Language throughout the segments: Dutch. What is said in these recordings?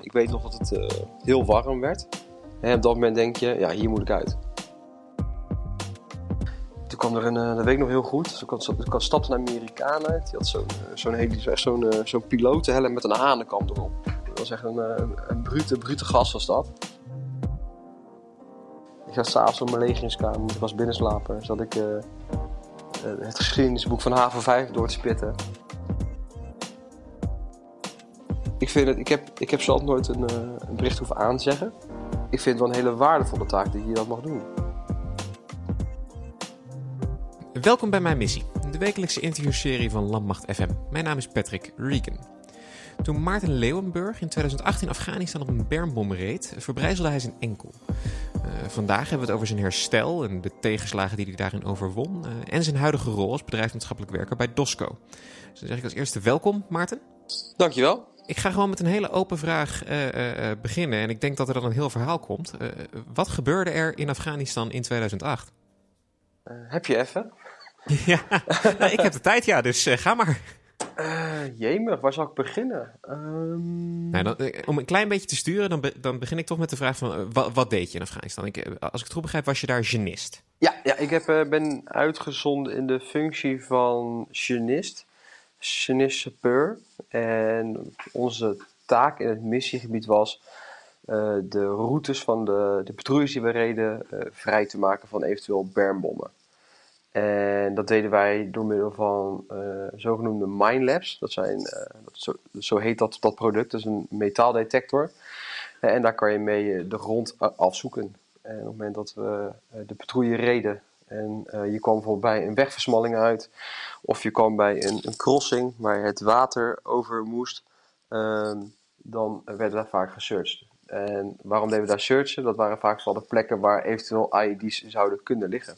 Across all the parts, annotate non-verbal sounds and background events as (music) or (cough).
Ik weet nog dat het uh, heel warm werd. En op dat moment denk je, ja, hier moet ik uit. Toen kwam er een, uh, dat weet ik nog heel goed. Toen kwam, toen stapte een Amerikaan uit. Die had zo'n zo'n hele, zo'n zo'n pilotenhelm met een hanenkam erop. Dat was echt een, een, brute, brute gas was dat. Ik ga s'avonds op mijn legeringskamer, ik was binnenslaper, zat ik het geschiedenisboek van HAVO 5 door te spitten. Vind het, ik, heb, ik heb zelf nooit een, uh, een bericht hoeven aanzeggen. Ik vind het wel een hele waardevolle taak dat je dat mag doen. Welkom bij mijn missie, de wekelijkse interviewserie van Landmacht FM. Mijn naam is Patrick Regan. Toen Maarten Leeuwenburg in 2008 in Afghanistan op een bermbom reed, verbrijzelde hij zijn enkel. Uh, vandaag hebben we het over zijn herstel en de tegenslagen die hij daarin overwon. Uh, en zijn huidige rol als bedrijfsmaatschappelijk werker bij DOSCO. Dus dan zeg ik als eerste welkom, Maarten. Dankjewel. Ik ga gewoon met een hele open vraag uh, beginnen. En ik denk dat er dan een heel verhaal komt. wat gebeurde er in Afghanistan in 2008? heb je even? (laughs) ja, nou, ik heb de tijd, ja, dus ga maar. Uh, jemig, waar zal ik beginnen? Um... Nou, dan, om een klein beetje te sturen, dan, be, dan begin ik toch met de vraag van... Uh, wat, wat, deed je in Afghanistan? Ik, als ik het goed begrijp, was je daar genist? Ja, ja ik heb, uh, ben uitgezonden in de functie van genist. Sapeur. En onze taak in het missiegebied was... de routes van de, de patrouilles die we reden vrij te maken van eventueel bermbommen. En dat deden wij door middel van uh, zogenoemde mine labs. Dat zijn, dat zo, zo, heet dat, dat product, dat is een metaaldetector. en daar kan je mee de grond afzoeken. En op het moment dat we de patrouille reden en je kwam bijvoorbeeld bij een wegversmalling uit, of je kwam bij een, een crossing waar het water over moest, uh, dan werden daar vaak gesearched. En waarom deden we daar searchen? Dat waren vaak vooral de plekken waar eventueel IED's zouden kunnen liggen.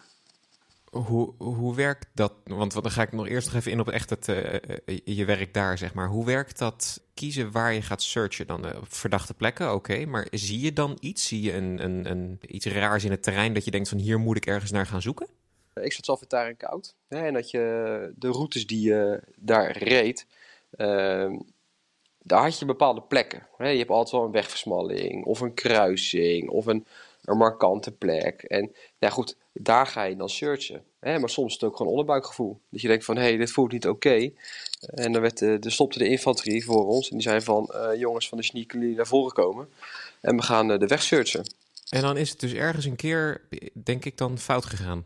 Hoe, hoe werkt dat? Want dan ga ik nog eerst nog even in op echt het, uh, je werk daar, zeg maar. Hoe werkt dat kiezen waar je gaat searchen dan? Uh, verdachte plekken, oké. maar zie je dan iets? Zie je een, een, een, iets raars in het terrein dat je denkt van hier moet ik ergens naar gaan zoeken? Ik zat zelf in koud. Hè, en dat je de routes die je daar reed, uh, daar had je bepaalde plekken. Hè. Je hebt altijd wel een wegversmalling of een kruising of een een markante plek. En ja, goed, daar ga je dan searchen. Hè? Maar soms is het ook gewoon onderbuikgevoel. Dat je denkt van, hé, hey, dit voelt niet oké. En dan werd de, de, stopte de infanterie voor ons. En die zei van, uh, jongens van de sneaker die naar voren komen. En we gaan uh, de weg searchen. En dan is het dus ergens een keer, denk ik, dan fout gegaan.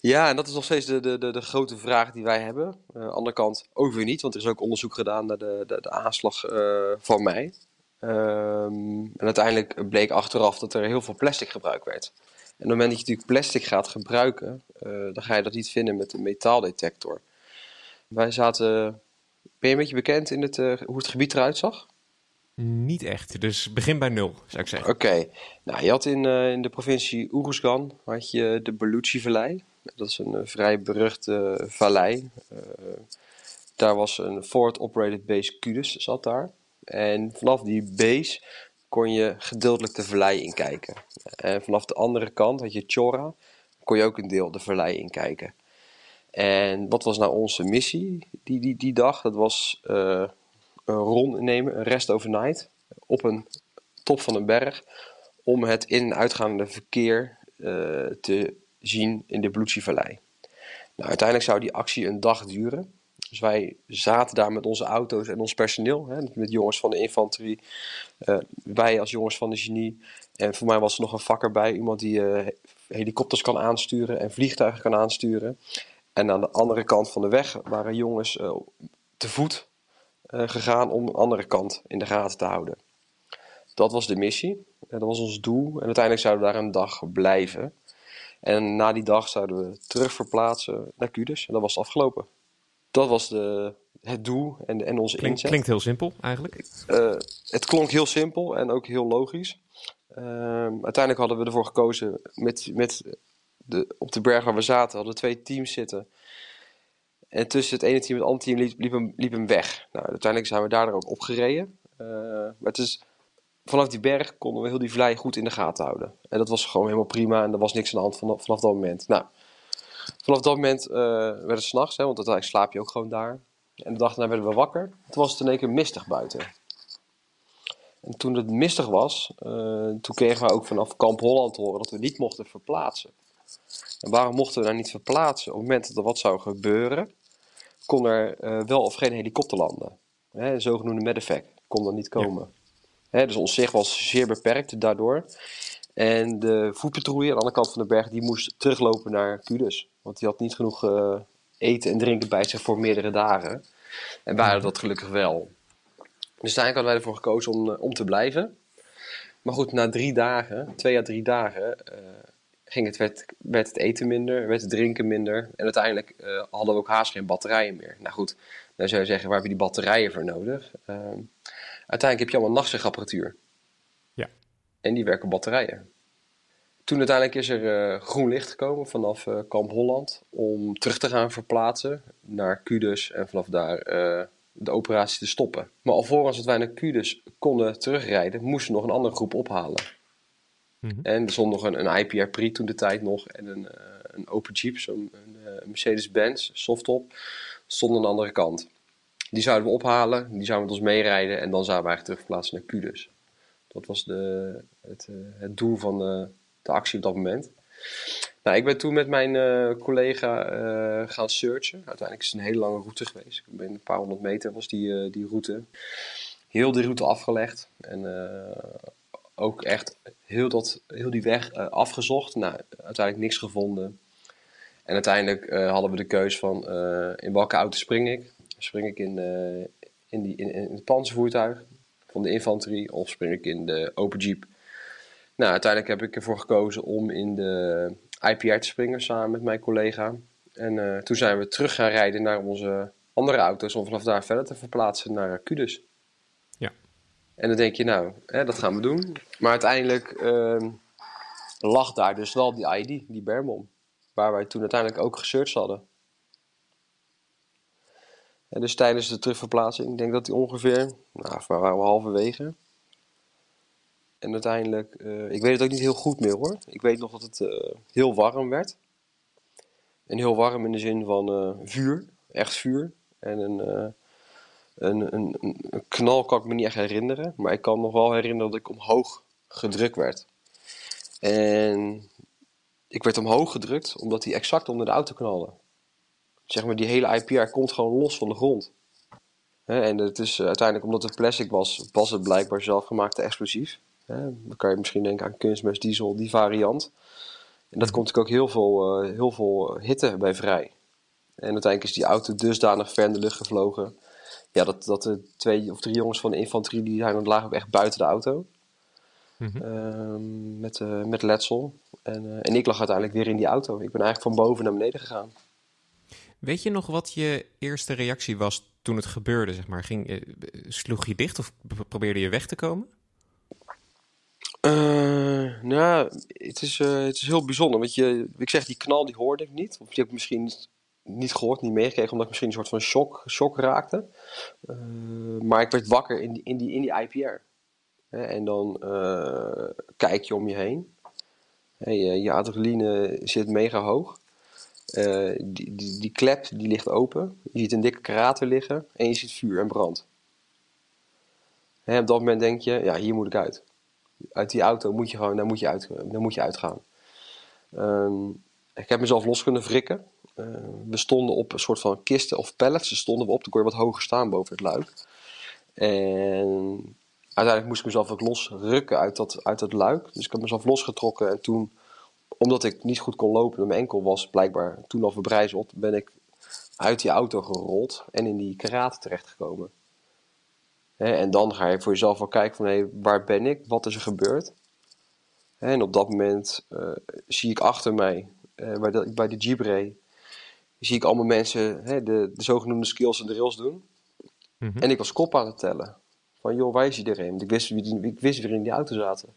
Ja, en dat is nog steeds de, de, de, de grote vraag die wij hebben. Uh, aan de andere kant ook weer niet, want er is ook onderzoek gedaan naar de, de, de aanslag van mij. Um, en uiteindelijk bleek achteraf dat er heel veel plastic gebruikt werd. En op het moment dat je natuurlijk plastic gaat gebruiken, uh, dan ga je dat niet vinden met een metaaldetector. Wij zaten. Ben je een beetje bekend in het, uh, hoe het gebied eruit zag? Niet echt, dus begin bij nul, zou ik zeggen. Oké, okay. nou je had in, uh, in de provincie Uruzgan had je de Belushi-vallei. Dat is een vrij beruchte vallei. daar was een Ford Operated Base Kudus, zat daar. En vanaf die base kon je gedeeltelijk de vallei inkijken. En vanaf de andere kant had je Chora, kon je ook een deel de vallei inkijken. En wat was nou onze missie die, die, die dag? Dat was uh, een rond nemen, een rest overnight, op een top van een berg, om het in- en uitgaande verkeer uh, te zien in de Bloedsie-vallei. Nou, uiteindelijk zou die actie een dag duren. Dus wij zaten daar met onze auto's en ons personeel, hè, met jongens van de infanterie, uh, wij als jongens van de genie. En voor mij was er nog een vakker bij, iemand die uh, helikopters kan aansturen en vliegtuigen kan aansturen. En aan de andere kant van de weg waren jongens uh, te voet gegaan om de andere kant in de gaten te houden. Dat was de missie, dat was ons doel. En uiteindelijk zouden we daar een dag blijven. En na die dag zouden we terug verplaatsen naar Kudus en dat was afgelopen dat was de, het doel en, en onze Klink, inzet. Klinkt heel simpel eigenlijk. Uh, het klonk heel simpel en ook heel logisch. Uh, uiteindelijk hadden we ervoor gekozen met, met de, op de berg waar we zaten, hadden we twee teams zitten. En tussen het ene team en het andere team liep, liep, hem, liep hem weg. Nou, uiteindelijk zijn we daar ook opgereden. Uh, maar het is, vanaf die berg konden we heel die vlei goed in de gaten houden. En dat was gewoon helemaal prima en er was niks aan de hand vanaf, vanaf dat moment. Nou, Vanaf dat moment uh, werd het s'nachts, want uiteindelijk slaap je ook gewoon daar. En de dag daarna werden we wakker. Toen was het in één keer mistig buiten. En toen het mistig was, toen kregen we ook vanaf Kamp Holland te horen dat we niet mochten verplaatsen. En waarom mochten we daar niet verplaatsen? Op het moment dat er wat zou gebeuren, kon er wel of geen helikopter landen. Hè, de zogenoemde medevac kon er niet komen. Hè, dus ons zicht was zeer beperkt daardoor. En de voetpatrouille aan de andere kant van de berg die moest teruglopen naar Cudus. Want die had niet genoeg uh, eten en drinken bij zich voor meerdere dagen. En waren dat gelukkig wel. Dus uiteindelijk hadden wij ervoor gekozen om, uh, om te blijven. Maar goed, na drie dagen, twee à drie dagen, uh, ging het, werd, werd het eten minder, werd het drinken minder. En uiteindelijk hadden we ook haast geen batterijen meer. Nou goed, dan zou je zeggen, waar heb je die batterijen voor nodig? Ehm, uiteindelijk heb je allemaal nachtzegapparatuur. En die werken batterijen. Toen uiteindelijk is er uh, groen licht gekomen vanaf uh, Kamp Holland om terug te gaan verplaatsen naar Cudus en vanaf daar uh, de operatie te stoppen. Maar alvorens dat wij naar Cudus konden terugrijden, moesten we nog een andere groep ophalen. Mm -hmm. En er stond nog een, een IPR Pri toen de tijd nog en een, een Open Jeep, zo'n Mercedes-Benz softtop, stond aan de andere kant. Die zouden we ophalen, die zouden met ons meerijden en dan zouden we eigenlijk terugverplaatsen naar Cudus. Dat was de, het, het doel van de de actie op dat moment. Nou, ik ben toen met mijn uh, collega gaan searchen. Uiteindelijk is het een hele lange route geweest. Ik ben een paar honderd meter was die, die route. Heel die route afgelegd. En ook echt heel, dat, heel die weg afgezocht. Nou, uiteindelijk niks gevonden. En uiteindelijk hadden we de keus van in welke auto spring ik. Spring ik in, in, die, in, in het panzervoertuig van de infanterie of spring ik in de open jeep nou, uiteindelijk heb ik ervoor gekozen om in de IPR te springen samen met mijn collega. En uh, toen zijn we terug gaan rijden naar onze andere auto's om vanaf daar verder te verplaatsen naar Cudus. Ja. En dan denk je, nou, hè, dat gaan we doen. Maar uiteindelijk uh, lag daar dus wel die ID, die Berbom, waar wij toen uiteindelijk ook gesearched hadden. En dus tijdens de terugverplaatsing, ik denk dat die ongeveer, nou, waar waren we halverwege? En uiteindelijk, uh, ik weet het ook niet heel goed meer hoor. Ik weet nog dat het uh, heel warm werd. En heel warm in de zin van uh, vuur, echt vuur. En een, een, een, een, knal kan ik me niet echt herinneren. Maar ik kan nog wel herinneren dat ik omhoog gedrukt werd. En ik werd omhoog gedrukt omdat hij exact onder de auto knalde. Zeg maar, die hele IPR komt gewoon los van de grond. En het is uiteindelijk, omdat het plastic was, was het blijkbaar zelfgemaakte explosief. Dan kan je misschien denken aan kunstmest, diesel, die variant. En dat komt natuurlijk ook heel veel, uh, heel veel hitte bij vrij. En uiteindelijk is die auto dusdanig ver in de lucht gevlogen. Ja, dat, dat de twee of drie jongens van de infanterie, die zijn, lagen ook echt buiten de auto. Mm -hmm. uh, met, uh, met letsel. En, uh, en ik lag uiteindelijk weer in die auto. Ik ben eigenlijk van boven naar beneden gegaan. Weet je nog wat je eerste reactie was toen het gebeurde? Zeg maar? Ging, sloeg je dicht of probeerde je weg te komen? Uh, nou, het is, uh, het is heel bijzonder. Want je, ik zeg, die knal die hoorde ik niet. Of die heb ik misschien niet gehoord, niet meegekregen, omdat ik misschien een soort van shock, shock raakte. Uh, maar ik werd wakker in die, in die, in die IPR. en dan kijk je om je heen. je, je adrenaline zit mega hoog. die, die, die klep die ligt open. Je ziet een dikke krater liggen en je ziet vuur en brand. En op dat moment denk je, ja, hier moet ik uit uit die auto moet je gewoon, daar moet je, uit, daar moet je uitgaan. Um, ik heb mezelf los kunnen wrikken. Uh, we stonden op een soort van kisten of pallets. Ze stonden we op, dan kon je wat hoger staan boven het luik. En uiteindelijk moest ik mezelf ook losrukken uit dat, uit dat luik. Dus ik heb mezelf losgetrokken en toen, omdat ik niet goed kon lopen en mijn enkel was blijkbaar toen al verbrijzeld, ben ik uit die auto gerold en in die karate terechtgekomen. En dan ga je voor jezelf wel kijken van hé, waar ben ik? Wat is er gebeurd? En op dat moment uh, zie ik achter mij, uh, bij, de, bij de Jeep reed, zie ik allemaal mensen hè, de, de zogenoemde skills en drills doen. Mm -hmm. En ik was kop aan het tellen. Van joh, waar is iedereen? Want ik wist, wie, ik wist wie er in die auto zaten.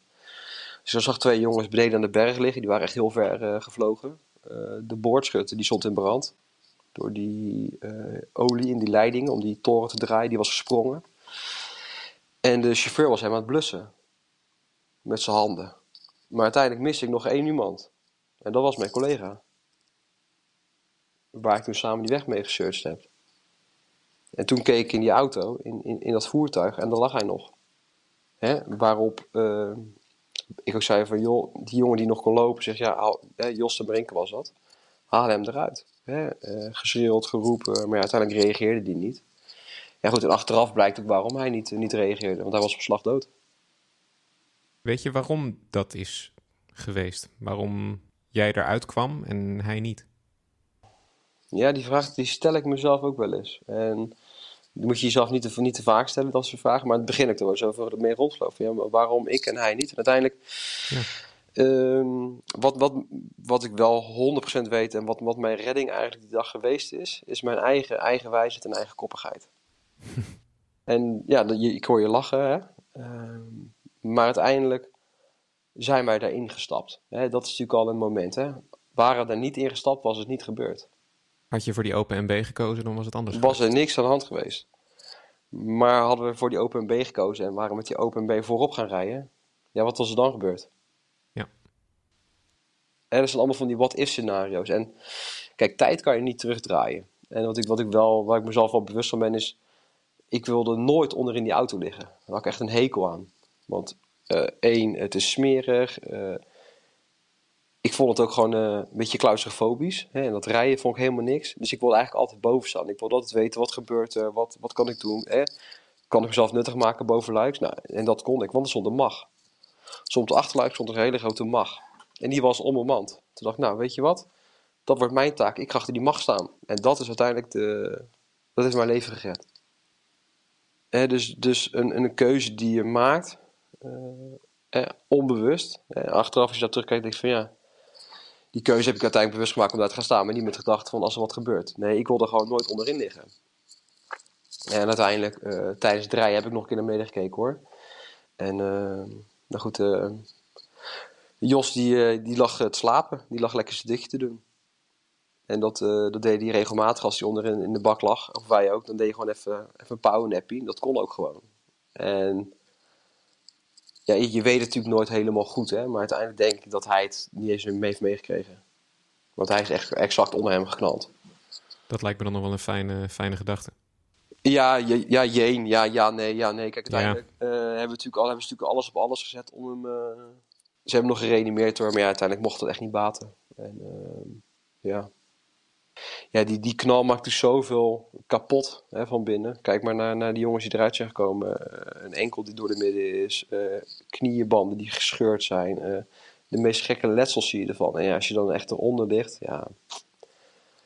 Dus ik zag twee jongens beneden aan de berg liggen. Die waren echt heel ver uh, gevlogen. de boordschutter die stond in brand. Door die olie in die leiding om die toren te draaien, die was gesprongen. En de chauffeur was hem aan het blussen. Met zijn handen. Maar uiteindelijk miste ik nog één iemand. En dat was mijn collega. Waar ik toen samen die weg mee gesearched heb. En toen keek ik in die auto, in, in, dat voertuig, en daar lag hij nog. Hè, waarop uh, ik ook zei van, joh, die jongen die nog kon lopen, zegt ja, hè, Jos de Brinken was dat. Haal hem eruit. Hè, geschreeuwd, geroepen, maar ja, uiteindelijk reageerde die niet. Ja goed, en achteraf blijkt ook waarom hij niet, niet reageerde, want hij was op slag dood. Weet je waarom dat is geweest? Waarom jij eruit kwam en hij niet? Ja, die vraag die stel ik mezelf ook wel eens. En die moet je jezelf niet te, niet te vaak stellen, dat soort vragen. Maar het begin ik er wel zo over mee rondgelopen. Ja, maar waarom ik en hij niet? En uiteindelijk, ja. Ehm, wat, wat, wat ik wel 100% weet en wat, wat mijn redding eigenlijk die dag geweest is, is mijn eigen, eigen wijsheid en eigen koppigheid. (laughs) en ja, ik hoor je lachen, hè? Ehm, maar uiteindelijk zijn wij daarin gestapt. Hè? Dat is natuurlijk al een moment. Hè? Waren we daar niet in gestapt, was het niet gebeurd. Had je voor die Open MB gekozen, dan was het anders. Was er niks aan de hand geweest. Maar hadden we voor die Open MB gekozen en waren met die Open MB voorop gaan rijden, ja, wat was er dan gebeurd? Ja. En dat zijn allemaal van die what-if scenario's. En kijk, tijd kan je niet terugdraaien. En wat ik, wat ik wel, waar ik mezelf wel bewust van ben, is, ik wilde nooit onder in die auto liggen. Daar had ik echt een hekel aan. Want uh, één, het is smerig. Uh, ik vond het ook gewoon uh, een beetje claustrofobisch. Hè? En dat rijden vond ik helemaal niks. Dus ik wilde eigenlijk altijd boven staan. Ik wilde altijd weten, wat gebeurt er? Wat, wat kan ik doen? Hè? Kan ik mezelf nuttig maken boven luiks? Nou, en dat kon ik, want er stond een mag. De achterluik stond een hele grote mag. En die was onbemand. Toen dacht ik, nou, weet je wat? Dat wordt mijn taak. Ik ga achter die mag staan. En dat is uiteindelijk de... Dat heeft mijn leven gered. Dus dus een, een keuze die je maakt... Uh, onbewust. achteraf als je dat terugkijkt, denk je van ja, die keuze heb ik uiteindelijk bewust gemaakt om daar te gaan staan, maar niet met gedacht van als er wat gebeurt. Nee, ik wilde gewoon nooit onderin liggen. En uiteindelijk, uh, tijdens het rijden heb ik nog een keer naar beneden gekeken hoor. En uh, nou goed, Jos die, die lag te slapen, die lag lekker zijn dichtje te doen. En dat, dat deed hij regelmatig als hij onderin in de bak lag, of wij ook. Dan deed je gewoon even, even een powernappie, dat kon ook gewoon. En ja, je weet het natuurlijk nooit helemaal goed, hè, maar uiteindelijk denk ik dat hij het niet eens mee heeft meegekregen. Want hij is echt exact onder hem geknald. Dat lijkt me dan nog wel een fijne, fijne gedachte. Ja, ja, jeen, ja, ja, nee, ja, nee. Kijk, uiteindelijk ja. uh, hebben, we natuurlijk al, hebben ze natuurlijk alles op alles gezet om hem... Uh, ze hebben nog gereanimeerd hoor, maar ja, uiteindelijk mocht het echt niet baten. En uh, ja, ja, die, die knal maakt dus zoveel kapot hè, van binnen. Kijk maar naar, naar die jongens die eruit zijn gekomen. Uh, een enkel die door de midden is. Uh, knieënbanden die gescheurd zijn. Uh, de meest gekke letsels zie je ervan. En ja, als je dan echt eronder ligt, ja...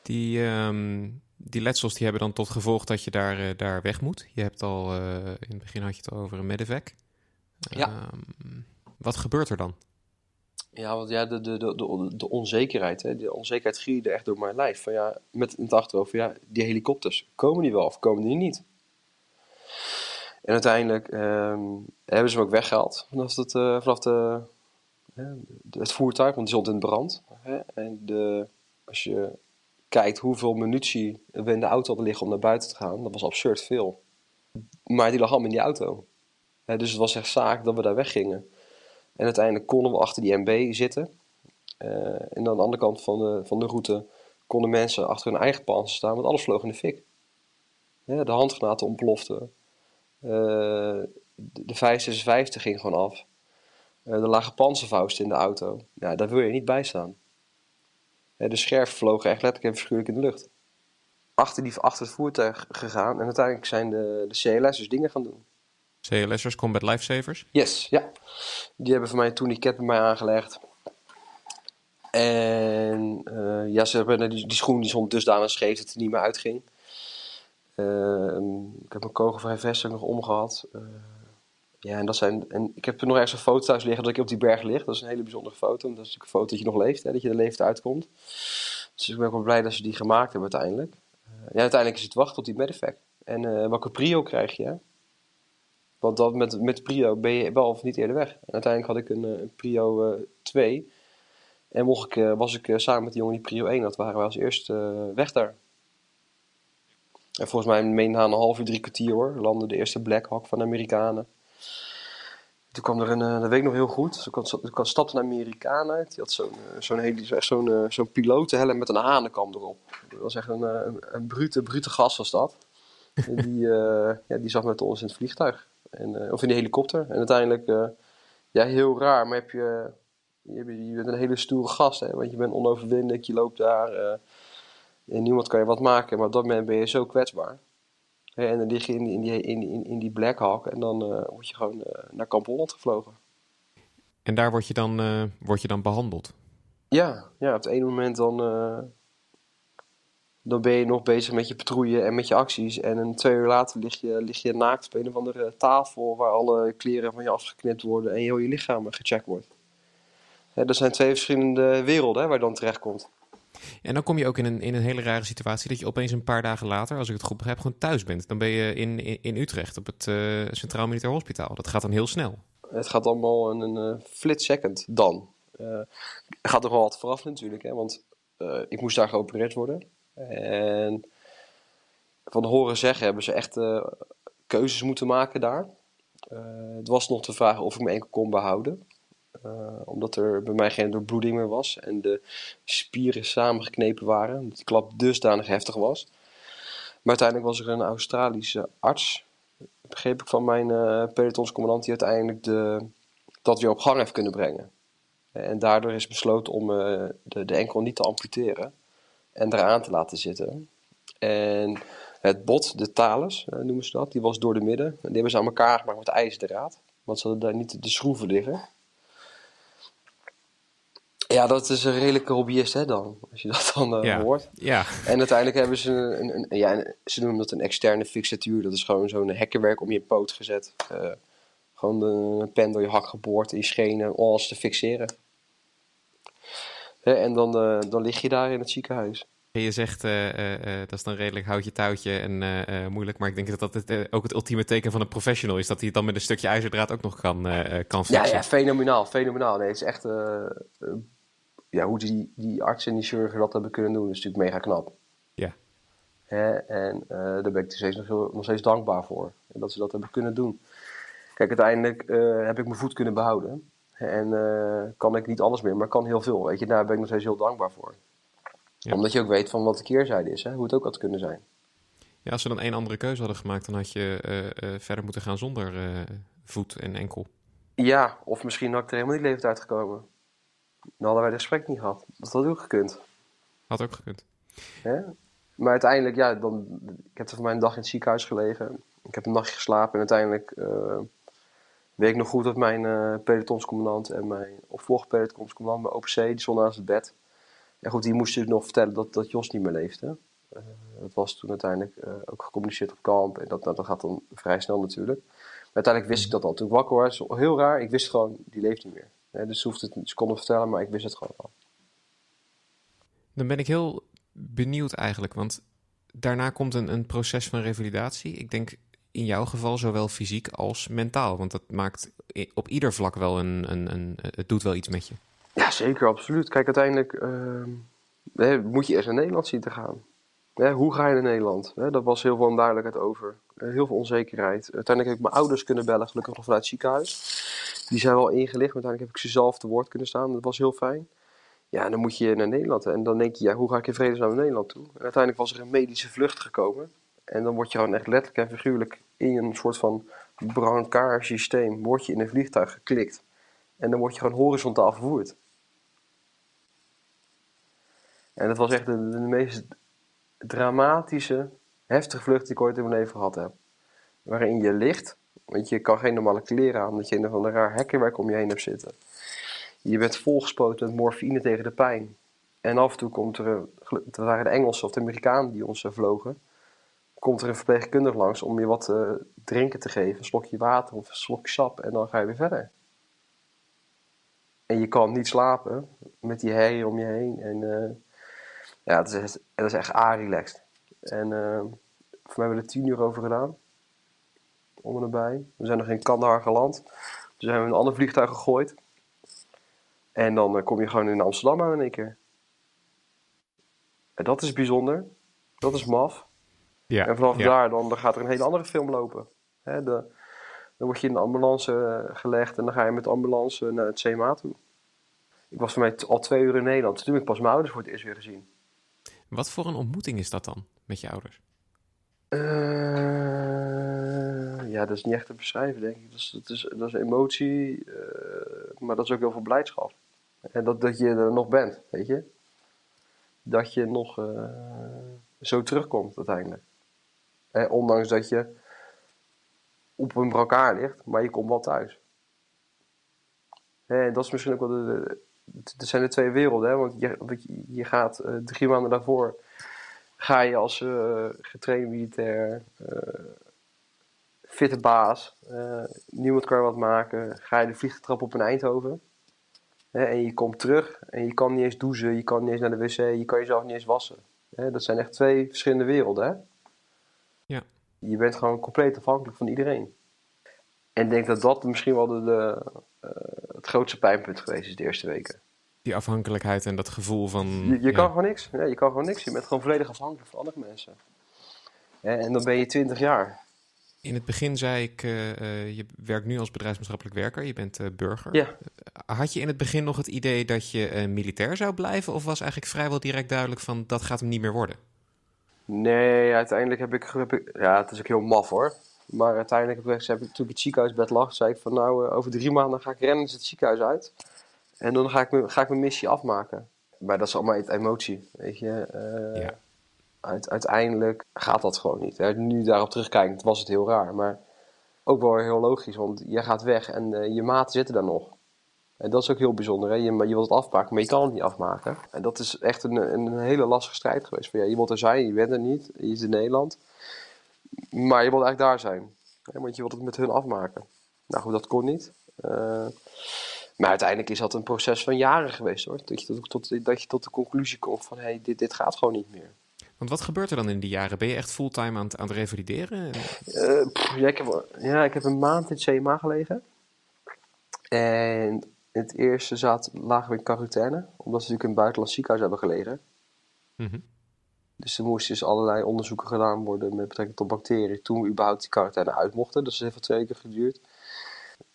Die, um, die letsels die hebben dan tot gevolg dat je daar, daar weg moet. Je hebt al, in het begin had je het over een medevac. Ja. Um, wat gebeurt er dan? Ja, want ja, de, de, de, de onzekerheid, hè, de onzekerheid gierde echt door mijn lijf. Van ja, met het achterhoofd, ja, die helikopters, komen die wel of komen die niet? En uiteindelijk um, hebben ze hem ook weggehaald vanaf, het, uh, vanaf de, het voertuig, want die stond in brand. Hè, en de, als je kijkt hoeveel munitie we in de auto hadden liggen om naar buiten te gaan, dat was absurd veel. Maar die lag allemaal in die auto. Hè, dus het was echt zaak dat we daar weggingen. En uiteindelijk konden we achter die MB zitten. Uh, en aan de andere kant van de, van de route konden mensen achter hun eigen panzer staan, want alles vloog in de fik. De handgranaten ontploften. Uh, de 556 ging gewoon af. Uh, er lagen in de auto. Ja, daar wil je niet bij staan. de scherven vlogen echt letterlijk en verschuurlijk in de lucht. Achter, die, achter het voertuig gegaan en uiteindelijk zijn de, de dus dingen gaan doen. CLS'ers, Combat Lifesavers? Yes, ja. Die hebben voor mij toen die ket bij mij aangelegd. En uh, ja, ze hebben die, die schoen die stond dusdanig scheef dat hij niet meer uitging. Uh, ik heb mijn kogelvrij vest nog omgehad. Uh, ja, en dat zijn. En ik heb nog ergens een foto thuis liggen dat ik op die berg lig. Dat is een hele bijzondere foto. Dat is natuurlijk een foto dat je nog leeft, hè, dat je er leeft uitkomt. Dus ik ben ook wel blij dat ze die gemaakt hebben uiteindelijk. ja, uiteindelijk is het wachten tot die medevac. En welke prio krijg je? Want dat met, met Prio ben je wel of niet eerder weg. En uiteindelijk had ik een, eh, Prio uh, 2. En mocht ik, uh, was ik uh, samen met die jongen die Prio 1 dat waren we als eerste weg daar. En volgens mij meen na een half uur, drie kwartier hoor, landde de eerste Black Hawk van de Amerikanen. Toen kwam er een, dat weet ik nog heel goed, toen kwam, stapte een Amerikaan uit. Die had zo'n zo'n zo'n zo'n pilotenhelm met een hanenkam erop. Dat was echt een, een, een brute, brute gas was dat. Die, (laughs) ja, die zat met ons in het vliegtuig. En, of in die helikopter. En uiteindelijk, ja, heel raar, maar heb je, je, bent een hele stoere gast, hè, want je bent onoverwinnelijk, je loopt daar en niemand kan je wat maken, maar op dat moment ben je zo kwetsbaar. En dan lig je in die, in die, in die, in die Black Hawk en dan word je gewoon naar Kamp Holland gevlogen. En daar word je dan, word je dan behandeld? Ja, ja, op het ene moment dan, uh, dan ben je nog bezig met je patrouille en met je acties. En een twee uur later lig je, lig je naakt op een of andere tafel waar alle kleren van je afgeknipt worden en heel je lichaam gecheckt wordt. Dat zijn twee verschillende werelden hè, waar je dan terecht komt. En dan kom je ook in een, in een hele rare situatie dat je opeens een paar dagen later, als ik het goed begrijp, gewoon thuis bent. Dan ben je in, in, Utrecht op het uh, Centraal Militair Hospitaal. Dat gaat dan heel snel. Het gaat allemaal in een uh, flits second dan. Uh, er gaat nog wel wat vooraf natuurlijk, hè, want ik moest daar geopereerd worden. En van horen zeggen hebben ze echt uh, keuzes moeten maken daar. het was nog de vraag of ik me enkel kon behouden. omdat er bij mij geen doorbloeding meer was en de spieren samengeknepen waren. Dat de klap dusdanig heftig was. Maar uiteindelijk was er een Australische arts, begreep ik van mijn pelotonscommandant, die uiteindelijk de, dat weer op gang heeft kunnen brengen. En daardoor is besloten om de, de enkel niet te amputeren en eraan te laten zitten. En het bot, de talus uh, noemen ze dat, die was door de midden. En die hebben ze aan elkaar gemaakt met ijzerdraad, want ze hadden daar niet de schroeven liggen. Ja, dat is een redelijke hobbyist hè dan, als je (laughs) dat dan uh, hoort. Ja. En uiteindelijk hebben ze een, een, ja, ze noemen dat een externe fixatuur. Dat is gewoon zo'n hekkenwerk om je poot gezet. Uh, gewoon een pen door je hak geboord in je schenen om alles te fixeren en dan, uh, dan lig je daar in het ziekenhuis. Je zegt, uh, uh, dat is dan redelijk houtje touwtje en moeilijk. Maar ik denk dat dat het, ook het ultieme teken van een professional is. Dat hij het dan met een stukje ijzerdraad ook nog kan, kan fixen. Ja, ja, fenomenaal, fenomenaal. Nee, het is echt... ja, hoe die, die artsen en die chirurgen dat hebben kunnen doen, is natuurlijk mega knap. Ja. Hè? En daar ben ik nog steeds, nog, nog steeds dankbaar voor. Dat ze dat hebben kunnen doen. Kijk, uiteindelijk heb ik mijn voet kunnen behouden. En uh, kan ik niet alles meer, maar kan heel veel. Weet je, daar ben ik nog steeds heel dankbaar voor. Omdat je ook weet van wat de keerzijde is, hè? hoe het ook had kunnen zijn. Ja, als ze dan één andere keuze hadden gemaakt, dan had je uh, uh, verder moeten gaan zonder voet en enkel. Ja, of misschien had ik er helemaal niet levend uitgekomen. Dan hadden wij het gesprek niet gehad. Dat had ook gekund. Had ook gekund. Maar uiteindelijk, ja, dan, ik heb er voor mij een dag in het ziekenhuis gelegen. Ik heb een nachtje geslapen en uiteindelijk weet ik nog goed dat mijn uh, pelotonscommandant en mijn opvolger pelotonscommandant, mijn OPC, die stonden naast het bed. En goed, die moesten dus nog vertellen dat, dat Jos niet meer leefde. Uh, dat was toen uiteindelijk uh, ook gecommuniceerd op kamp. En dat, nou, dat gaat dan vrij snel natuurlijk. Maar uiteindelijk wist ik dat al. Toen ik wakker was, heel raar, ik wist gewoon, die leeft niet meer. dus ze, hoefde het, ze konden vertellen, maar ik wist het gewoon al. Dan ben ik heel benieuwd eigenlijk, want daarna komt een, een proces van revalidatie. Ik denk in jouw geval zowel fysiek als mentaal? Want dat maakt op ieder vlak wel een, een, een het doet wel iets met je. Ja, zeker, absoluut. Kijk, uiteindelijk uh, moet je eerst naar Nederland zien te gaan. hoe ga je naar Nederland? dat was heel veel onduidelijkheid over. heel veel onzekerheid. Uiteindelijk heb ik mijn ouders kunnen bellen, gelukkig nog vanuit het ziekenhuis. Die zijn wel ingelicht, maar uiteindelijk heb ik ze zelf te woord kunnen staan. Dat was heel fijn. Ja, dan moet je naar Nederland. En dan denk je, ja, hoe ga ik in vredesnaam naar Nederland toe? En uiteindelijk was er een medische vlucht gekomen. En dan word je gewoon echt letterlijk en figuurlijk in een soort van brancard systeem, je in een vliegtuig geklikt. En dan word je gewoon horizontaal vervoerd. En dat was echt de, meest dramatische, heftige vlucht die ik ooit in mijn leven gehad heb. Waarin je ligt, want je kan geen normale kleren aan, omdat je in een van de raar hekkenwerk om je heen hebt zitten. Je bent volgespoten met morfine tegen de pijn. En af en toe komt er, het waren de Engelsen of de Amerikanen die ons vlogen komt er een verpleegkundige langs om je wat eh, drinken te geven. Een slokje water of een slokje sap en dan ga je weer verder. En je kan niet slapen met die herrie om je heen. En uh, ja, het is, is echt a-relaxed. En uh, voor mij hebben we er tien uur over gedaan. Om en erbij. We zijn nog in Kandahar geland. Toen zijn we een ander vliegtuig gegooid. En dan kom je gewoon in Amsterdam aan in één keer. En dat is bijzonder. Dat is maf. Ja, en vanaf daar dan, dan gaat er een hele andere film lopen. de, dan word je in de ambulance eh, gelegd en dan ga je met de ambulance naar het CMA toe. Ik was voor mij al twee uur in Nederland. Toen heb ik pas mijn ouders voor het eerst weer gezien. Wat voor een ontmoeting is dat dan met je ouders? Uh, ja, dat is niet echt te beschrijven, denk ik. Dat is, dat is, dat is emotie, maar dat is ook heel veel blijdschap. En dat, dat je er nog bent, weet je. Dat je nog zo terugkomt uiteindelijk. Ondanks dat je op een brancard ligt, maar je komt wel thuis. En dat is misschien ook wel de, de, zijn de twee werelden, hè? want je, je gaat uh, drie maanden daarvoor ga je als uh, getraind militair, uh, fitte baas, niemand kan wat maken, ga je de vliegtrap op in Eindhoven. Hè? En je komt terug en je kan niet eens douchen, je kan niet eens naar de wc, je kan jezelf niet eens wassen. Hè? Dat zijn echt twee verschillende werelden. Hè? Je bent gewoon compleet afhankelijk van iedereen. En ik denk dat dat misschien wel de, de het grootste pijnpunt geweest is de eerste weken die afhankelijkheid en dat gevoel van. Je, je kan gewoon niks. Ja, je kan gewoon niks. Je bent gewoon volledig afhankelijk van andere mensen. en dan ben je 20 jaar. In het begin zei ik, uh, je werkt nu als bedrijfsmaatschappelijk werker, je bent uh, burger. Ja. had je in het begin nog het idee dat je militair zou blijven, of was eigenlijk vrijwel direct duidelijk van dat gaat hem niet meer worden? Nee, uiteindelijk heb ik, heb ik ja, het is ook heel maf hoor. Maar uiteindelijk heb ik, heb ik toen ik het ziekenhuisbed lag, zei ik van nou, over drie maanden ga ik rennen het ziekenhuis uit. En dan ga ik, me, ga ik mijn missie afmaken. Maar dat is allemaal emotie, weet je. Uh, ja. uiteindelijk gaat dat gewoon niet. Hè. Nu daarop terugkijkend was het heel raar. Maar ook wel heel logisch, want je gaat weg en uh, je maten zitten daar nog. En dat is ook heel bijzonder. Hè? Je, je wilt het afmaken, maar je kan het niet afmaken. En dat is echt een, een hele lastige strijd geweest. Van, ja, je wilt er zijn, je bent er niet. Je is in Nederland. Maar je wilt eigenlijk daar zijn. Hè? Want je wilt het met hun afmaken. Nou goed, dat kon niet. Uh, maar uiteindelijk is dat een proces van jaren geweest hoor. Dat je tot, tot, dat je tot de conclusie komt van hé, hey, dit, dit gaat gewoon niet meer. Want wat gebeurt er dan in die jaren? Ben je echt fulltime aan, aan het revalideren? Uh, ja, ik heb, ja, ik heb een maand in het CMA gelegen. En in het eerste zat, lagen we in quarantaine, omdat we natuurlijk in het buitenlands ziekenhuis hebben gelegen. Mm Dus er moesten dus allerlei onderzoeken gedaan worden met betrekking tot bacteriën toen we überhaupt die quarantaine uit mochten. Dus dat heeft twee keer geduurd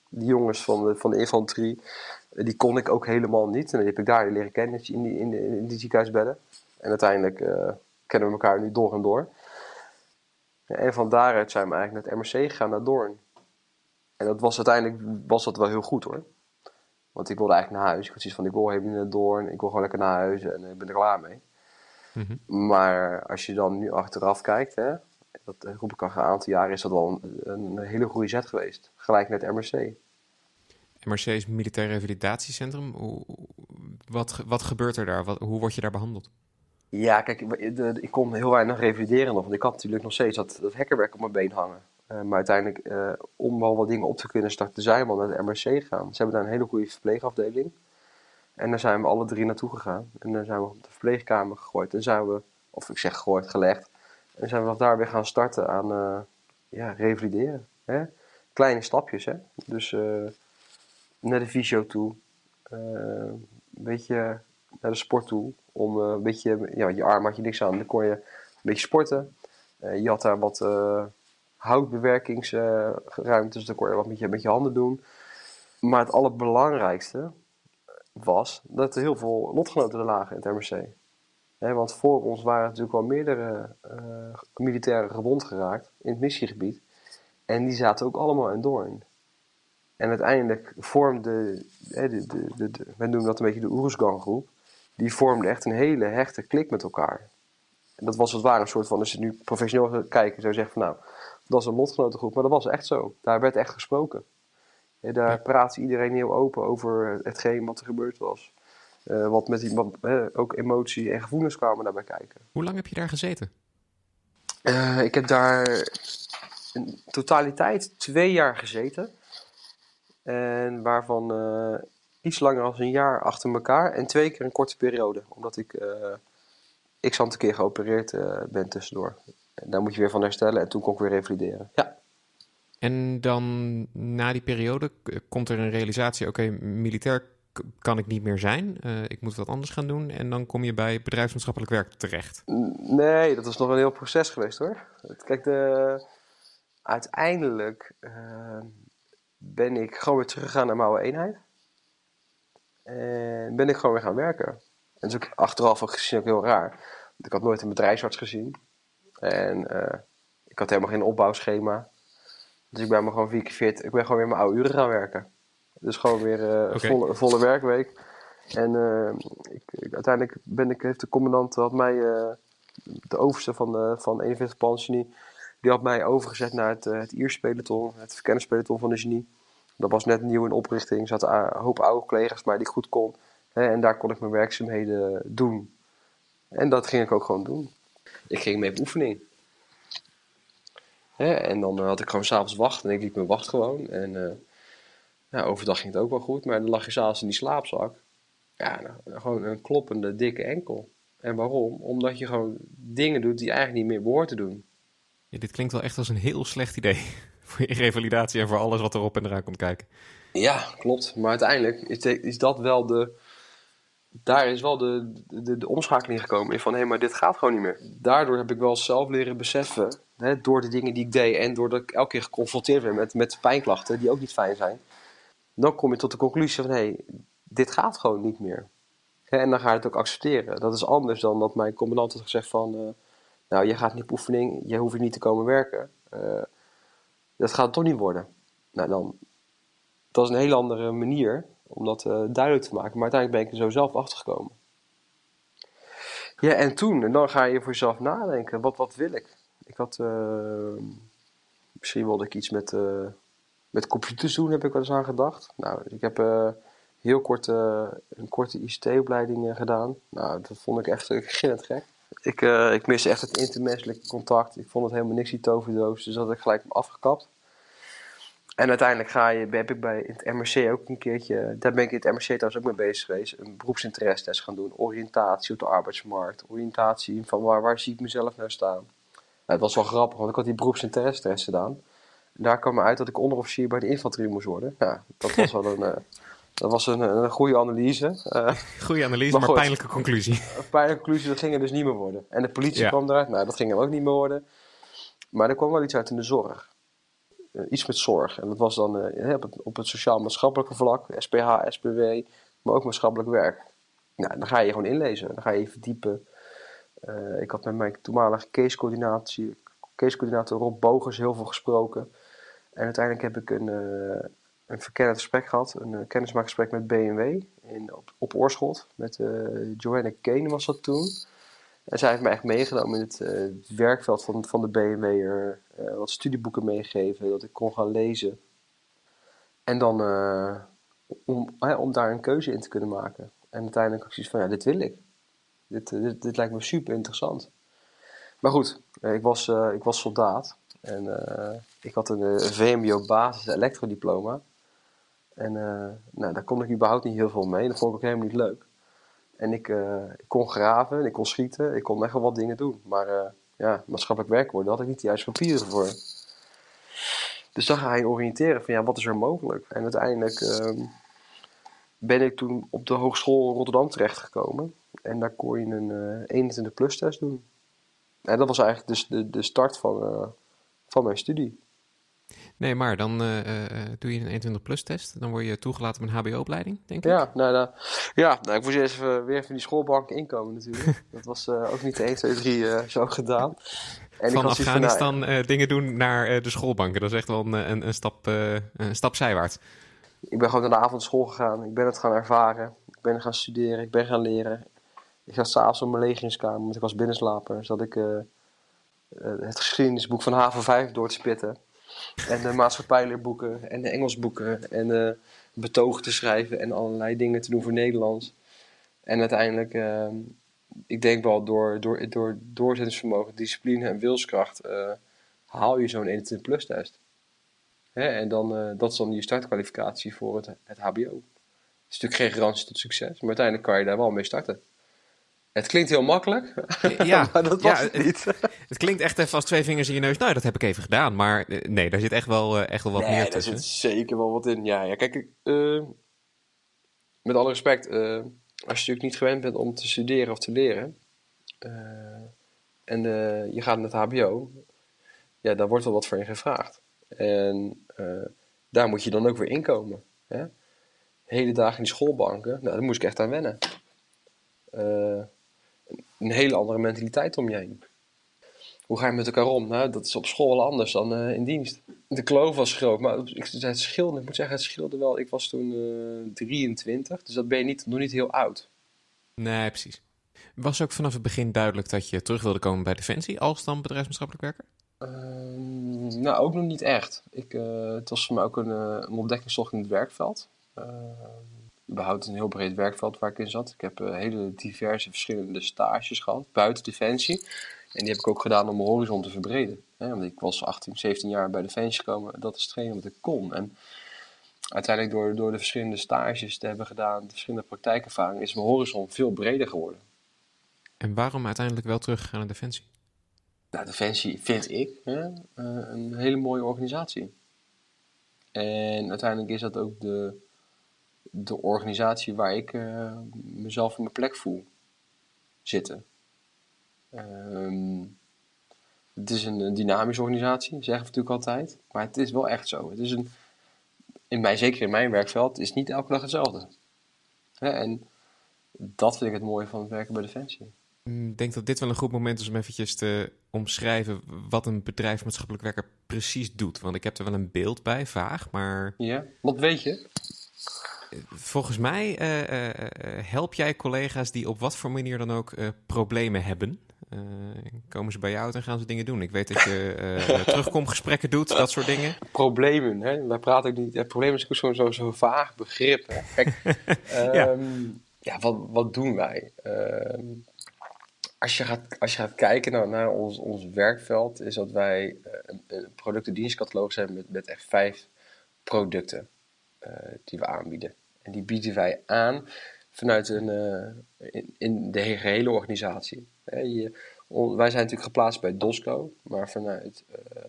die jongens van de, van de infanterie, eh, die kon ik ook helemaal niet. En die heb ik daar leren kennen in die, in, de, in die ziekenhuisbedden. En uiteindelijk uh, kennen we elkaar nu door en door. En van daaruit zijn we eigenlijk naar het MRC gegaan, naar Doorn. En dat was uiteindelijk was dat wel heel goed hoor. Want ik wilde eigenlijk naar huis. Ik had zoiets van, ik wil helemaal niet naar Doorn. Ik wil gewoon lekker naar huis en ik ben er klaar mee. Mhm. Maar als je dan nu achteraf kijkt, hè, dat roep ik al een aantal jaren, is dat wel een, een hele goede zet geweest. Gelijk met MRC. MRC is Militair Revalidatiecentrum. Wat, wat gebeurt er daar? Wat, hoe word je daar behandeld? Ja, kijk, ik kon heel weinig revalideren nog. Want ik had natuurlijk nog steeds dat, dat hackerwerk op mijn been hangen. Uh, maar uiteindelijk, uh, om wel wat dingen op te kunnen starten, zijn we al naar de MRC gegaan. Ze hebben daar een hele goede verpleegafdeling. En daar zijn we alle drie naartoe gegaan. En dan zijn we op de verpleegkamer gegooid. En zijn we, of ik zeg gegooid, gelegd. En zijn we daar weer gaan starten aan uh, ja, revalideren. Hè? Kleine stapjes, hè. Dus naar de fysio toe. Een beetje naar de sport toe. Om een beetje, ja, je arm had je niks aan. Dan kon je een beetje sporten. Je had daar wat houtbewerkingsruimtes. dan kon je wat met je, met je handen doen. Maar het allerbelangrijkste was dat er heel veel lotgenoten er lagen in het MRC. want voor ons waren natuurlijk wel meerdere militairen gewond geraakt in het missiegebied. En die zaten ook allemaal in Doorn. En uiteindelijk vormde, de, de, de, de, we noemen dat een beetje de Oeruzgan groep, die vormde echt een hele hechte klik met elkaar. En dat was het ware een soort van, als je nu professioneel kijken, zou je zeggen van nou, dat is een lotgenotengroep, maar dat was echt zo. Daar werd echt gesproken. Ja, daar ja. praatte iedereen heel open over hetgeen wat er gebeurd was. Uh, wat met die, wat, ook emotie en gevoelens kwamen daarbij kijken. Hoe lang heb je daar gezeten? Uh, ik heb daar in totaliteit twee jaar gezeten. En waarvan uh, iets langer dan een jaar achter elkaar. En twee keer een korte periode. Omdat ik x aantal keer geopereerd ben tussendoor. Daar moet je weer van herstellen. En toen kon ik weer revalideren. Ja. En dan na die periode komt er een realisatie. Oké, okay, militair kan ik niet meer zijn. Uh, ik moet wat anders gaan doen. En dan kom je bij bedrijfsmaatschappelijk werk terecht. Nee, dat is nog een heel proces geweest hoor. Kijk, de, uiteindelijk uh, ben ik gewoon weer teruggegaan naar mijn oude eenheid. En ben ik gewoon weer gaan werken. En dat is ook achteraf gezien ook heel raar. Want ik had nooit een bedrijfsarts gezien. En uh, ik had helemaal geen opbouwschema. Dus ik ben me gewoon vier keer fit. Ik ben gewoon weer mijn oude uren gaan werken. Dus gewoon weer een volle, volle werkweek. En ik, uiteindelijk ben ik, heeft de commandant had mij, de overste van, de, van 41 Pansgenie, die had mij overgezet naar het, het Ierspeloton, het verkennispeloton van de genie. Dat was net nieuw in oprichting. Er zaten een hoop oude collega's maar die ik goed kon. Hè, en daar kon ik mijn werkzaamheden doen. En dat ging ik ook gewoon doen. Ik ging mee op oefening. Hè, en dan had ik gewoon s'avonds wacht en ik liep mijn wacht gewoon. En uh, ja, overdag ging het ook wel goed, maar dan lag je s'avonds in die slaapzak. Ja, nou, gewoon een kloppende, dikke enkel. En waarom? Omdat je gewoon dingen doet die eigenlijk niet meer behoort te doen. Ja, dit klinkt wel echt als een heel slecht idee (laughs) voor je revalidatie en voor alles wat erop en eraan komt kijken. Ja, klopt. Maar uiteindelijk is dat wel de. Daar is wel de, de, de omschakeling gekomen. Van hé, hey, maar dit gaat gewoon niet meer. Daardoor heb ik wel zelf leren beseffen. Hè, door de dingen die ik deed en doordat ik elke keer geconfronteerd werd met, met pijnklachten die ook niet fijn zijn. Dan kom je tot de conclusie van hé, hey, dit gaat gewoon niet meer. En dan ga je het ook accepteren. Dat is anders dan dat mijn commandant had gezegd van. Uh, nou, je gaat niet op oefening, je hoeft niet te komen werken. Uh, dat gaat toch niet worden. Nou, dan, dat is een hele andere manier om dat uh, duidelijk te maken. Maar uiteindelijk ben ik er zo zelf achter gekomen. Ja, en toen, en dan ga je voor jezelf nadenken, wat, wat wil ik? Ik had, uh, misschien wilde ik iets met, uh, met computers doen, heb ik wel eens aan gedacht. Nou, ik heb heel kort een korte ICT-opleiding gedaan. Nou, dat vond ik echt (laughs) gillend gek. Ik, ik miste echt het intermenselijke contact. Ik vond het helemaal niks die toverdoos. Dus dat had ik gelijk afgekapt. En uiteindelijk ga je, heb ik bij het MRC ook een keertje, daar ben ik in het MRC trouwens ook mee bezig geweest, een beroepsinteresse gaan doen. Oriëntatie op de arbeidsmarkt, oriëntatie van waar, waar zie ik mezelf nou staan. Nou, het was wel grappig, want ik had die beroepsinteresse gedaan. En daar kwam uit dat ik onderofficier bij de infanterie moest worden. Ja, dat was wel een, uh, (laughs) dat was een, een goede analyse. Uh, goede analyse, maar, pijnlijke conclusie. (laughs) Een pijnlijke conclusie, dat ging er dus niet meer worden. En de politie kwam eruit, nou dat ging er ook niet meer worden. Maar er kwam wel iets uit in de zorg. Uh, iets met zorg. En dat was dan uh, op, het, op het sociaal-maatschappelijke vlak, SPH, SPW, maar ook maatschappelijk werk. Nou, dan ga je gewoon inlezen, dan ga je verdiepen. ik had met mijn toenmalige case-coördinator Rob Bogers heel veel gesproken. En uiteindelijk heb ik een, een verkennend gesprek gehad, een kennismaakgesprek met BMW in, op, Oorschot. Met uh, Joanna Kane was dat toen. En zij heeft me echt meegenomen in het, het werkveld van, van de BMW'er. wat studieboeken meegegeven, dat ik kon gaan lezen. En dan om, om daar een keuze in te kunnen maken. En uiteindelijk had ik zoiets van, ja, dit wil ik. Dit, dit, dit lijkt me super interessant. Maar goed, ik was, ik was soldaat. En ik had een VMBO basis elektro-diploma. En nou, daar kon ik überhaupt niet heel veel mee. Dat vond ik ook helemaal niet leuk. En ik, uh, ik kon graven, ik kon schieten, ik kon echt wel wat dingen doen. Maar uh, ja, maatschappelijk werk worden, had ik niet de juiste papieren voor. Dus dan ga je oriënteren van ja, wat is er mogelijk? En uiteindelijk ehm, ben ik toen op de Hogeschool Rotterdam terechtgekomen. En daar kon je een 21 plus test doen. En dat was eigenlijk dus de, de start van, van mijn studie. Nee, maar dan uh, doe je een 21 plus test. Dan word je toegelaten met een HBO-opleiding, denk ik. Ja, nou, nou, ja nou, ik moest eerst even, weer even die schoolbank inkomen natuurlijk. (laughs) dat was uh, ook niet 1, 2, 3 zo gedaan. En van Afghanistan van, nou, dingen doen naar de schoolbanken. Dat is echt wel een, een, een stap, een stap zijwaarts. Ik ben gewoon naar de avondschool gegaan. Ik ben het gaan ervaren. Ik ben gaan studeren. Ik ben gaan leren. Ik ga s'avonds op mijn legeringskamer, want ik was binnenslaper. Zat ik het geschiedenisboek van haven 5 door te spitten. En de maatschappijleerboeken en de Engelsboeken en de betogen te schrijven en allerlei dingen te doen voor Nederlands. En uiteindelijk, uh, ik denk wel door, door, door doorzettingsvermogen, discipline en wilskracht, uh, haal je zo'n 21 plus test. Hè? En dan, uh, dat is dan je startkwalificatie voor het, het HBO. Het is natuurlijk geen garantie tot succes, maar uiteindelijk kan je daar wel mee starten. Het klinkt heel makkelijk, ja, (laughs) maar dat was het niet. (laughs) Het, klinkt echt even als twee vingers in je neus. Nou, dat heb ik even gedaan. Maar eh, nee, daar zit echt wel, eh, echt wel wat nee, meer tussen. Er zit zeker wel wat in. Ja, ja kijk, uh, met alle respect, als je natuurlijk niet gewend bent om te studeren of te leren, en je gaat naar het HBO, ja, daar wordt wel wat voor je gevraagd. En daar moet je dan ook weer inkomen. Hè? Hele dagen in die schoolbanken, nou, daar moest ik echt aan wennen een hele andere mentaliteit om je heen. Hoe ga je met elkaar om? Nou, dat is op school wel anders dan eh, in dienst. De kloof was groot, maar ik, het scheelde, ik moet zeggen, het scheelde wel. Ik was toen uh, 23, dus dat ben je niet, nog niet heel oud. Nee, precies. Was ook vanaf het begin duidelijk dat je terug wilde komen bij Defensie als dan bedrijfsmaatschappelijk werker? Ehm, nou, ook nog niet echt. Ik, uh, het was voor mij ook een, een ontdekkingstocht in het werkveld. Überhaupt een heel breed werkveld waar ik in zat. Ik heb hele diverse verschillende stages gehad, buiten Defensie. En die heb ik ook gedaan om mijn horizon te verbreden. Hè? Want ik was 18, 17 jaar bij Defensie gekomen. Dat is hetgeen wat ik kon. En uiteindelijk door, door de verschillende stages te hebben gedaan, de verschillende praktijkervaringen, is mijn horizon veel breder geworden. En waarom uiteindelijk wel teruggegaan naar Defensie? Nou, Defensie vind ik hè, eh, een hele mooie organisatie. En uiteindelijk is dat ook de, de organisatie waar ik uh, mezelf in mijn plek voel zitten. Um, het is een, dynamische organisatie, zeggen we natuurlijk altijd. Maar het is wel echt zo. Het is een, in mij, zeker in mijn werkveld, is niet elke dag hetzelfde. en dat vind ik het mooie van het werken bij Defensie. Ik denk dat dit wel een goed moment is om eventjes te omschrijven wat een bedrijf maatschappelijk werker precies doet. Want ik heb er wel een beeld bij, vaag, maar... Ja, wat weet je? Volgens mij uh, uh, help jij collega's die op wat voor manier dan ook problemen hebben. Komen ze bij jou uit en gaan ze dingen doen. Ik weet dat je (laughs) terugkomgesprekken doet, dat soort dingen. Problemen, hè? wij praten ook niet. Problemen is ook zo'n zo, vaag begrip. Hè? Kijk, (laughs) ja. Um, ja, wat, wat doen wij? Uh, als, je gaat, als je gaat kijken naar, naar ons, ons werkveld, is dat wij een, een product- en dienstcatalogus hebben met, met echt vijf producten die we aanbieden. En die bieden wij aan vanuit een, in, in de gehele organisatie. Wij zijn natuurlijk geplaatst bij Dosco, maar vanuit uh,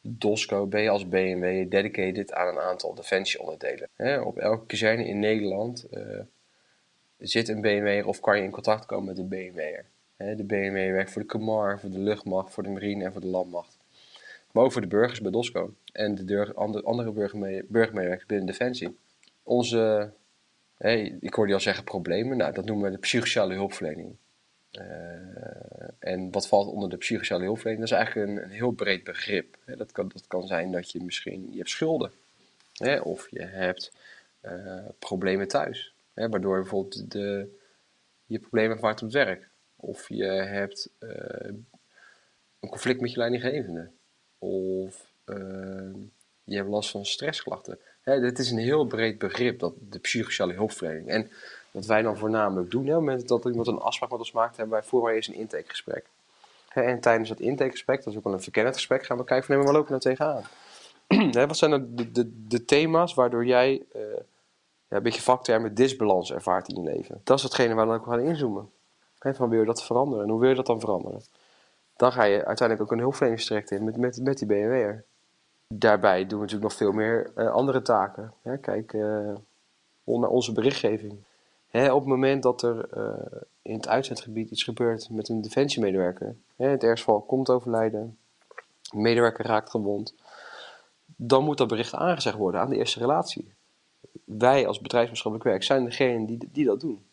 Dosco ben je als BMW dedicated aan een aantal defensieonderdelen. op elke kazerne in Nederland zit een BMW'er of kan je in contact komen met een BMW'er. De BMW werkt voor de Kamar, voor de luchtmacht, voor de marine en voor de landmacht. Maar ook de burgers bij Dosco en de andere burgermedewerkers binnen Defensie. Onze, ik hoorde je al zeggen problemen, nou, dat noemen we de psychosociale hulpverlening. Uh, en wat valt onder de psychosociale hulpverlening? Dat is eigenlijk een, heel breed begrip. Dat, kan, dat kan zijn dat je misschien je hebt schulden. Of je hebt uh, problemen thuis. Waardoor je bijvoorbeeld de, je problemen ervaart op het werk. Of je hebt uh, een conflict met je leidinggevende. Of je hebt last van stressklachten. Hè? Dit is een heel breed begrip, dat, de psychosociale hulpverlening. En wat wij dan voornamelijk doen, hè, op het moment dat iemand een afspraak met ons maakt, hebben wij voor eerst een intakegesprek. En tijdens dat intakegesprek, dat is ook wel een verkennend gesprek, gaan we kijken van, nee, waar lopen we nou tegenaan? (clears throat) wat zijn nou de, de, de, thema's waardoor jij uh, ja, een beetje vaktermen disbalans ervaart in je leven? Dat is hetgene waar we ook gaan inzoomen. He, van wil je dat veranderen? En hoe wil je dat dan veranderen? Dan ga je uiteindelijk ook een hulpverleningstraject in met, met, met die BNW'er. Daarbij doen we natuurlijk nog veel meer uh, andere taken. kijk uh, naar onze berichtgeving op het moment dat er uh, in het uitzendgebied iets gebeurt met een defensiemedewerker, hè, het ergste geval komt overlijden, een medewerker raakt gewond, dan moet dat bericht aangezegd worden aan de eerste relatie. Wij als bedrijfsmaatschappelijk werk zijn degene die, die dat doen.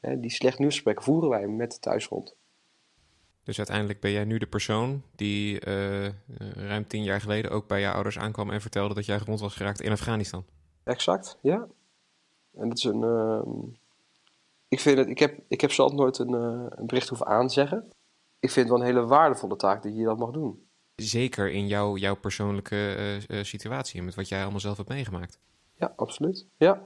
Hè, die slecht nieuwsgesprekken voeren wij met de thuisgrond. Dus uiteindelijk ben jij nu de persoon die uh, ruim tien jaar geleden ook bij jouw ouders aankwam en vertelde dat jij gewond was geraakt in Afghanistan. Exact, ja. En dat is een, uh, ik, vind het, ik, heb, ik heb zelf nooit een, uh, een bericht hoeven aanzeggen. Ik vind het wel een hele waardevolle taak dat je dat mag doen. Zeker in jouw, jouw persoonlijke situatie, met wat jij allemaal zelf hebt meegemaakt. Ja, absoluut. Ja.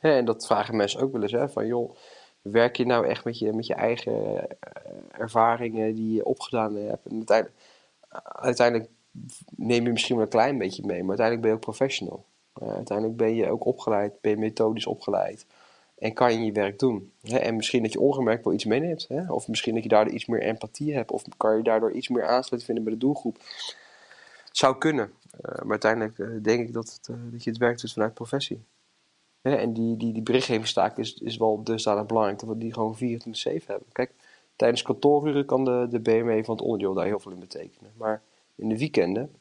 ja. en dat vragen mensen ook wel eens. Hè, van joh, werk je nou echt met je, met je eigen ervaringen die je opgedaan hebt? En uiteindelijk, uiteindelijk neem je misschien wel een klein beetje mee, maar uiteindelijk ben je ook professional. uiteindelijk ben je ook opgeleid, ben je methodisch opgeleid. En kan je je werk doen. Hè? En misschien dat je ongemerkt wel iets meeneemt. Hè? Of misschien dat je daardoor iets meer empathie hebt. Of kan je daardoor iets meer aansluiting vinden bij de doelgroep. Zou kunnen. Maar uiteindelijk denk ik dat, het, dat je het werk doet vanuit professie. Hè? En die, die, die berichtgevingstaak is, is wel dusdanig belangrijk dat we die gewoon 24-7 hebben. Kijk, tijdens kantooruren kan de, de BMW van het onderdeel daar heel veel in betekenen. Maar in de weekenden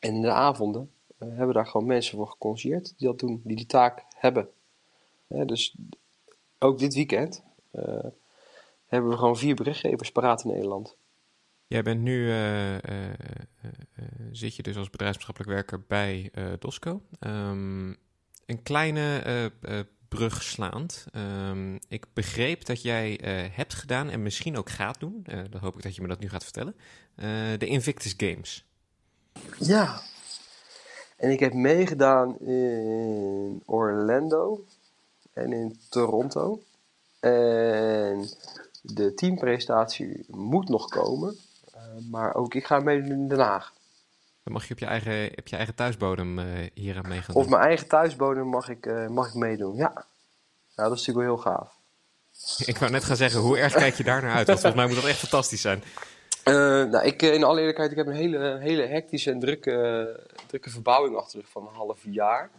en in de avonden hebben we daar gewoon mensen voor geconsuleerd die dat doen. Die die taak hebben dus ook dit weekend uh, hebben we gewoon vier berichtgevers paraat in Nederland. Jij bent nu, uh, zit je dus als bedrijfsmaatschappelijk werker bij Dosco. Um, een kleine brug slaand. Um, ik begreep dat jij hebt gedaan en misschien ook gaat doen, dan hoop ik dat je me dat nu gaat vertellen, de Invictus Games. Ja, en ik heb meegedaan in Orlando en in Toronto. En de teampresentatie moet nog komen. Maar ook ik ga meedoen in Den Haag. Dan mag je op je eigen, op je eigen thuisbodem uh, hier aan meegaan. Op mijn eigen thuisbodem mag ik, uh, mag ik meedoen, ja. Nou, dat is natuurlijk wel heel gaaf. (laughs) Ik wou net gaan zeggen, hoe erg kijk je daar naar uit? Want volgens mij moet dat echt fantastisch zijn. Uh, nou, ik, in alle eerlijkheid, ik heb een hele, hele hectische en drukke, drukke verbouwing achter de van een half jaar.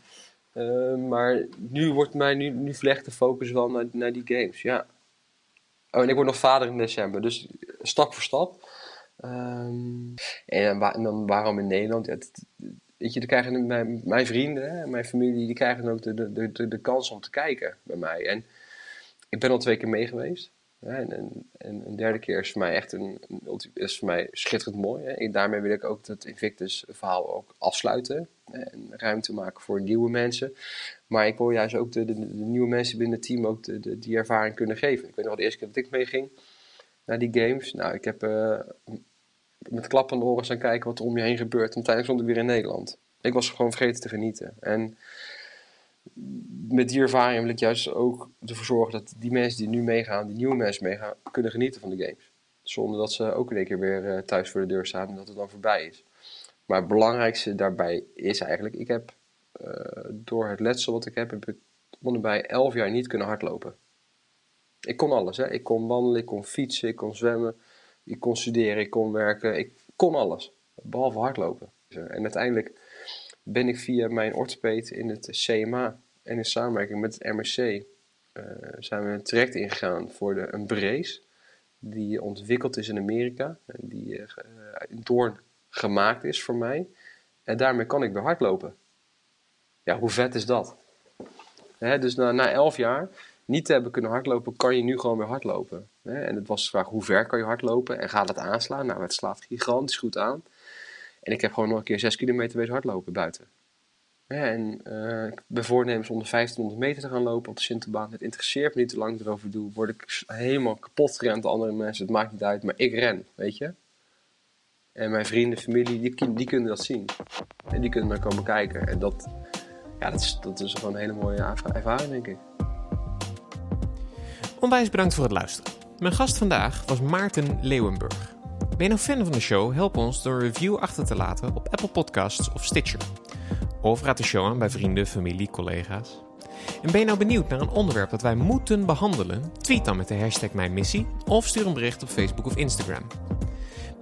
Maar nu wordt mij, nu, nu vlecht de focus wel naar, naar die games, ja. Oh, en ik word nog vader in december, dus stap voor stap. Um, en, dan waarom in Nederland? Ja, weet je, krijgen mijn, mijn vrienden en mijn familie, die krijgen ook de, de, de, de kans om te kijken bij mij. En ik ben al twee keer mee geweest. En, en, en, een derde keer is voor mij echt een, is voor mij schitterend mooi. Hè. En daarmee wil ik ook het Invictus verhaal ook afsluiten. En ruimte maken voor nieuwe mensen. Maar ik wil juist ook de, de, nieuwe mensen binnen het team ook de, de, die ervaring kunnen geven. Ik weet nog wel de eerste keer dat ik meeging naar die games. Nou, ik heb uh, met klappende oren gaan kijken wat er om je heen gebeurt. En uiteindelijk stond ik weer in Nederland. Ik was gewoon vergeten te genieten. En met die ervaring wil ik juist ook ervoor zorgen dat die mensen die nu meegaan, die nieuwe mensen meegaan, kunnen genieten van de games. Zonder dat ze ook in één keer weer uh, thuis voor de deur staan en dat het dan voorbij is. Maar het belangrijkste daarbij is eigenlijk, ik heb uh, door het letsel wat ik heb, heb ik onderbij elf jaar niet kunnen hardlopen. Ik kon alles, hè. Ik kon wandelen, ik kon fietsen, ik kon zwemmen, ik kon studeren, ik kon werken, ik kon alles. Behalve hardlopen. En uiteindelijk ben ik via mijn orthopeet in het CMA en in samenwerking met het MRC uh, zijn we een traject ingegaan voor de, een brace die ontwikkeld is in Amerika en die uh, in gemaakt is voor mij. En daarmee kan ik weer hardlopen. Ja, hoe vet is dat? Hè, dus na, na elf jaar niet te hebben kunnen hardlopen, kan je nu gewoon weer hardlopen. En het was de vraag, hoe ver kan je hardlopen en gaat het aanslaan? Nou, het slaat gigantisch goed aan. En ik heb gewoon nog een keer 6 kilometer wezen hardlopen buiten. en uh, ik ben voornemens om de 1500 meter te gaan lopen op de Sinterbaan. Het interesseert me niet te lang erover doe. Word ik helemaal kapot gerend door andere mensen. Het maakt niet uit, maar ik ren, weet je. En mijn vrienden, familie, die, die kunnen dat zien. En die kunnen maar komen kijken. En dat, ja, dat, is, dat is gewoon een hele mooie ervaring, denk ik. Onwijs bedankt voor het luisteren. Mijn gast vandaag was Maarten Leeuwenburg. Ben je nou fan van de show? Help ons door een review achter te laten op Apple Podcasts of Stitcher. Of raad de show aan bij vrienden, familie, collega's. En ben je nou benieuwd naar een onderwerp dat wij moeten behandelen? Tweet dan met de hashtag Mijn Missie of stuur een bericht op Facebook of Instagram.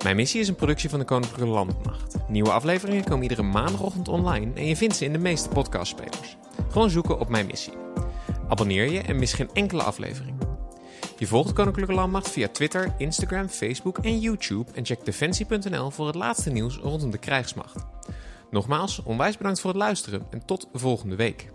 Mijn Missie is een productie van de Koninklijke Landmacht. Nieuwe afleveringen komen iedere maandagochtend online en je vindt ze in de meeste podcastspelers. Gewoon zoeken op Mijn Missie. Abonneer je en mis geen enkele aflevering. Je volgt Koninklijke Landmacht via Twitter, Instagram, Facebook en YouTube en check defensie.nl voor het laatste nieuws rondom de krijgsmacht. Nogmaals, onwijs bedankt voor het luisteren en tot volgende week.